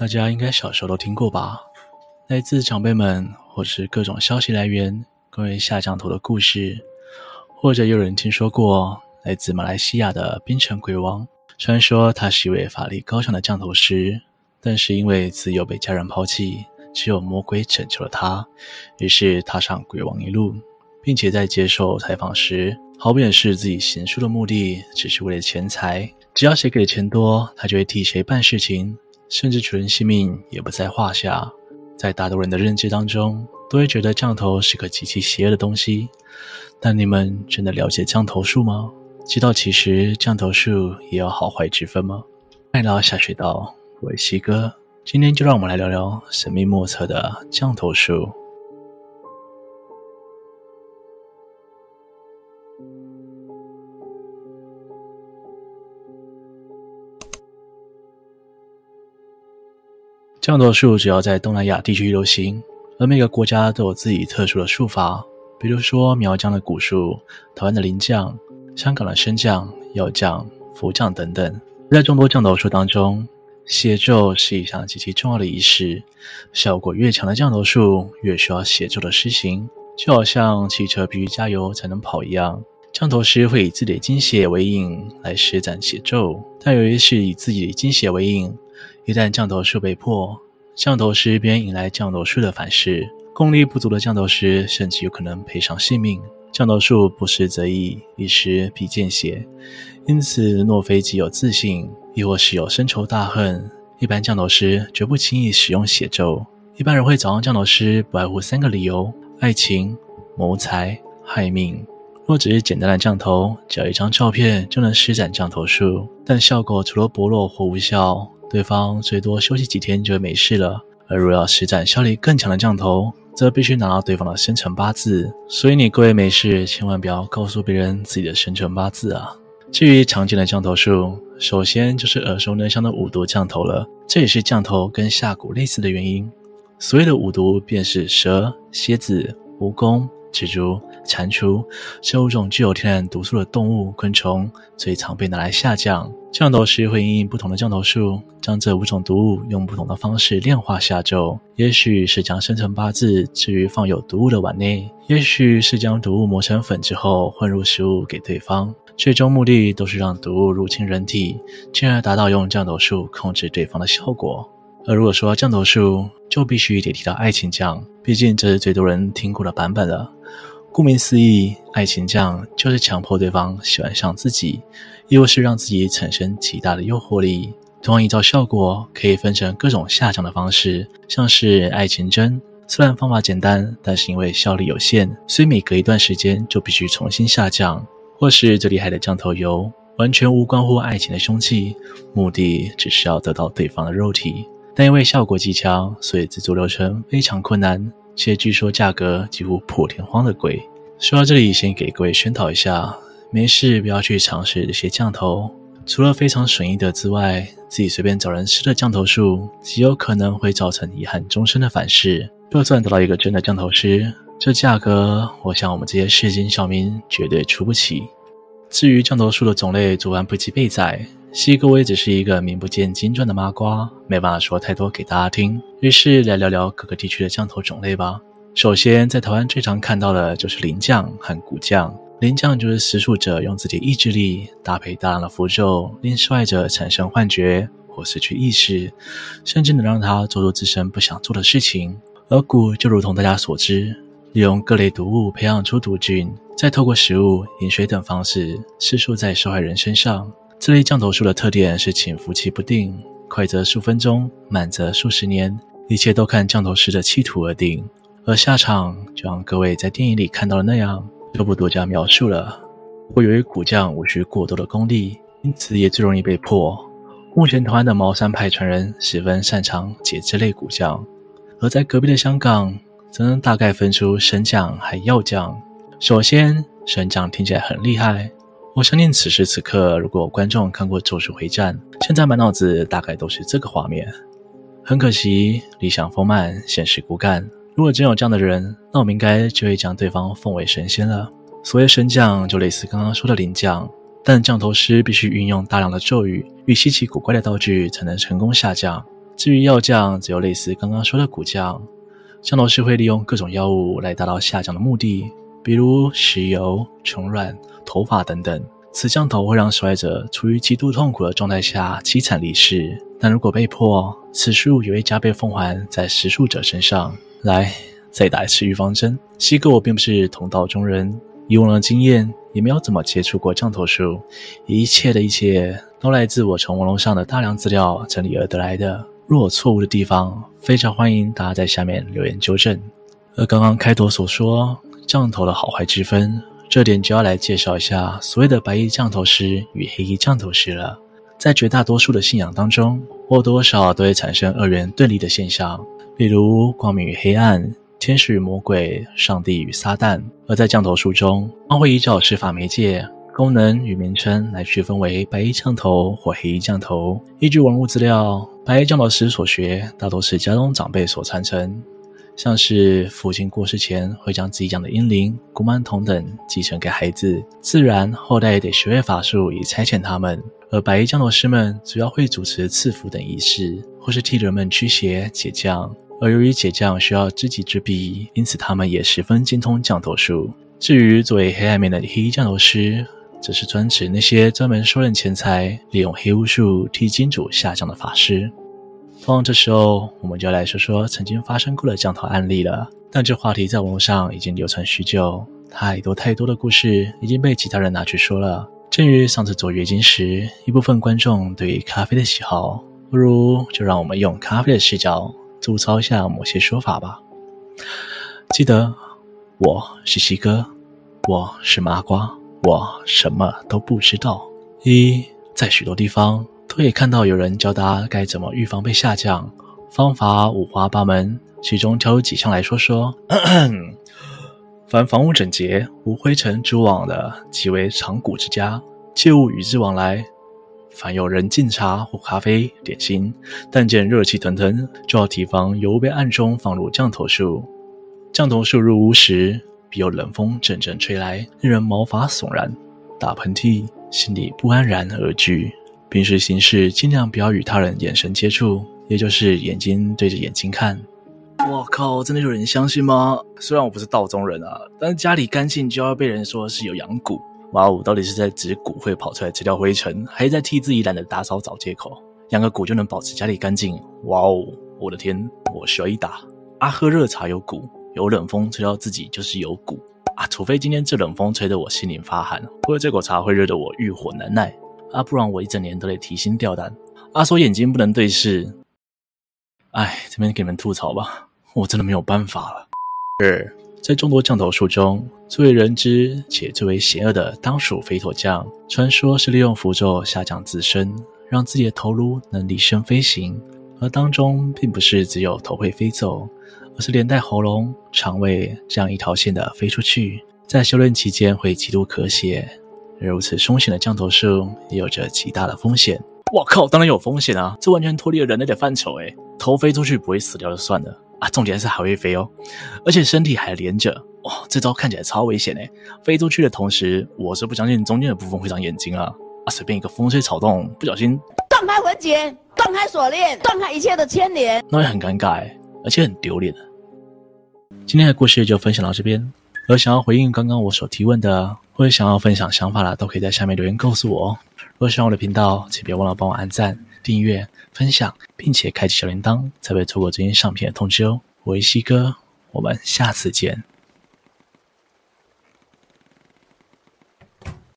大家应该小时候都听过吧？来自长辈们或是各种消息来源关于下降头的故事，或者有人听说过来自马来西亚的冰城鬼王，传说他是一位法力高强的降头师，但是因为自幼被家人抛弃，只有魔鬼拯救了他，于是踏上鬼王一路，并且在接受采访时毫不掩饰自己行书的目的只是为了钱财，只要谁给的钱多，他就会替谁办事情。甚至取人性命也不在话下，在大多人的认知当中，都会觉得降头是个极其邪恶的东西。但你们真的了解降头术吗？知道其实降头术也有好坏之分吗？爱拉下水道，我是西哥，今天就让我们来聊聊神秘莫测的降头术。降头术主要在东南亚地区流行，而每个国家都有自己特殊的术法，比如说苗疆的蛊术、台湾的灵降、香港的升降、药降、符降等等。在众多降头术当中，写咒是一项极其重要的仪式，效果越强的降头术越需要写咒的施行，就好像汽车必须加油才能跑一样。降头师会以自己的精血为引来施展写咒，但由于是以自己的精血为引。一旦降头术被破，降头师便引来降头术的反噬，功力不足的降头师甚至有可能赔上性命。降头术不施则已，一施必见血。因此，若非极有自信，亦或是有深仇大恨，一般降头师绝不轻易使用血咒。一般人会找上降头师，不外乎三个理由：爱情、谋财、害命。若只是简单的降头，只要一张照片就能施展降头术，但效果除了薄弱或无效。对方最多休息几天就会没事了，而若要施展效力更强的降头，则必须拿到对方的生辰八字。所以你各位没事，千万不要告诉别人自己的生辰八字啊！至于常见的降头术，首先就是耳熟能详的五毒降头了，这也是降头跟下蛊类似的原因。所谓的五毒，便是蛇、蝎子、蜈蚣。蜘蛛、蟾蜍这五种具有天然毒素的动物、昆虫，最常被拿来下降。降头师会因应不同的降头术，将这五种毒物用不同的方式炼化下咒。也许是将生辰八字置于放有毒物的碗内，也许是将毒物磨成粉之后混入食物给对方。最终目的都是让毒物入侵人体，进而达到用降头术控制对方的效果。而如果说降头术，就必须得提到爱情降，毕竟这是最多人听过的版本了。顾名思义，爱情降就是强迫对方喜欢上自己，又是让自己产生极大的诱惑力。同样，依照效果可以分成各种下降的方式，像是爱情针，虽然方法简单，但是因为效力有限，所以每隔一段时间就必须重新下降。或是最厉害的降头油，完全无关乎爱情的凶器，目的只是要得到对方的肉体，但因为效果极强，所以制作流程非常困难。且据说价格几乎破天荒的贵。说到这里，先给各位宣导一下，没事不要去尝试这些降头，除了非常损益的之外，自己随便找人施的降头术，极有可能会造成遗憾终生的反噬。就算得到一个真的降头师，这价格，我想我们这些市井小民绝对出不起。至于降头术的种类，昨晚不及备载。西哥我也只是一个名不见经传的麻瓜，没办法说太多给大家听。于是来聊聊各个地区的降头种类吧。首先，在台湾最常看到的就是灵降和蛊降。灵降就是施术者用自己的意志力搭配大量的符咒，令受害者产生幻觉或失去意识，甚至能让他做出自身不想做的事情。而蛊就如同大家所知，利用各类毒物培养出毒菌，再透过食物、饮水等方式施术在受害人身上。这类降头术的特点是潜伏期不定，快则数分钟，慢则数十年，一切都看降头师的企图而定。而下场就像各位在电影里看到的那样，就不多加描述了。不过由于蛊降无需过多的功力，因此也最容易被破。目前台湾的茅山派传人十分擅长解这类蛊降，而在隔壁的香港，则能大概分出升降和药降。首先，升降听起来很厉害。我相信此时此刻，如果观众看过《咒术回战》，现在满脑子大概都是这个画面。很可惜，理想丰满，现实骨感。如果真有这样的人，那我们应该就会将对方奉为神仙了。所谓升降，就类似刚刚说的灵降，但降头师必须运用大量的咒语与稀奇古怪的道具，才能成功下降。至于药降，则有类似刚刚说的骨降，降头师会利用各种药物来达到下降的目的，比如石油、虫卵、头发等等。此降头会让受害者处于极度痛苦的状态下凄惨离世，但如果被迫，此术也会加倍奉还在施术者身上。来，再打一次预防针。西哥我并不是同道中人，以往的经验也没有怎么接触过降头术，一切的一切都来自我从网络上的大量资料整理而得来的。若有错误的地方，非常欢迎大家在下面留言纠正。而刚刚开头所说降头的好坏之分。这点就要来介绍一下所谓的白衣降头师与黑衣降头师了。在绝大多数的信仰当中，或多或少都会产生二元对立的现象，比如光明与黑暗、天使与魔鬼、上帝与撒旦。而在降头术中，方会依照施法媒介、功能与名称来区分为白衣降头或黑衣降头。依据文物资料，白衣降头师所学大多是家中长辈所传承。像是父亲过世前会将自己养的婴灵、古曼童等继承给孩子，自然后代也得学会法术以差遣他们。而白衣降头师们主要会主持赐福等仪式，或是替人们驱邪解降。而由于解降需要知己知彼，因此他们也十分精通降头术。至于作为黑暗面的黑衣降头师，则是专指那些专门收敛钱财、利用黑巫术替金主下降的法师。通常这时候，我们就来说说曾经发生过的降头案例了。但这话题在网络上已经流传许久，太多太多的故事已经被其他人拿去说了。正如上次做月经时，一部分观众对于咖啡的喜好，不如就让我们用咖啡的视角吐槽一下某些说法吧。记得，我是西哥，我是麻瓜，我什么都不知道。一，在许多地方。都可以看到有人教大家该怎么预防被下降，方法五花八门，其中挑有几项来说说。凡房屋整洁、无灰尘蛛网的，即为长谷之家，切勿与之往来。凡有人进茶或咖啡、点心，但见热气腾腾，就要提防犹被暗中放入降头术。降头术入屋时，必有冷风阵阵吹来，令人毛发悚然，打喷嚏，心里不安然而惧。平时行事尽量不要与他人眼神接触，也就是眼睛对着眼睛看。我靠，真的有人相信吗？虽然我不是道中人啊，但家里干净就要被人说是有养蛊。哇哦，到底是在指蛊会跑出来吃掉灰尘，还是在替自己懒得打扫找借口？养个蛊就能保持家里干净？哇哦，我的天，我需要一打。啊，喝热茶有蛊，有冷风吹到自己就是有蛊啊！除非今天这冷风吹得我心里发寒，喝了这口茶会热得我欲火难耐。啊，不然我一整年都得提心吊胆。阿说眼睛不能对视，哎，这边给你们吐槽吧，我真的没有办法了。二，在众多降头术中，最为人知且最为邪恶的，当属飞陀降。传说是利用符咒下降自身，让自己的头颅能离身飞行。而当中并不是只有头会飞走，而是连带喉咙、肠胃这样一条线的飞出去。在修炼期间会极度咳血。如此凶险的降头术也有着极大的风险。我靠，当然有风险啊！这完全脱离了人类的范畴诶。头飞出去不会死掉就算了啊，重点是还会飞哦，而且身体还连着。哇、哦，这招看起来超危险诶。飞出去的同时，我是不相信中间的部分会长眼睛啊！啊，随便一个风吹草动，不小心断开魂结，断开锁链，断开一切的牵连，那会很尴尬诶，而且很丢脸。今天的故事就分享到这边。有想要回应刚刚我所提问的，或者想要分享想法的，都可以在下面留言告诉我哦。如果喜欢我的频道，请别忘了帮我按赞、订阅、分享，并且开启小铃铛，才不会错过最新上片的通知哦。我是西哥，我们下次见。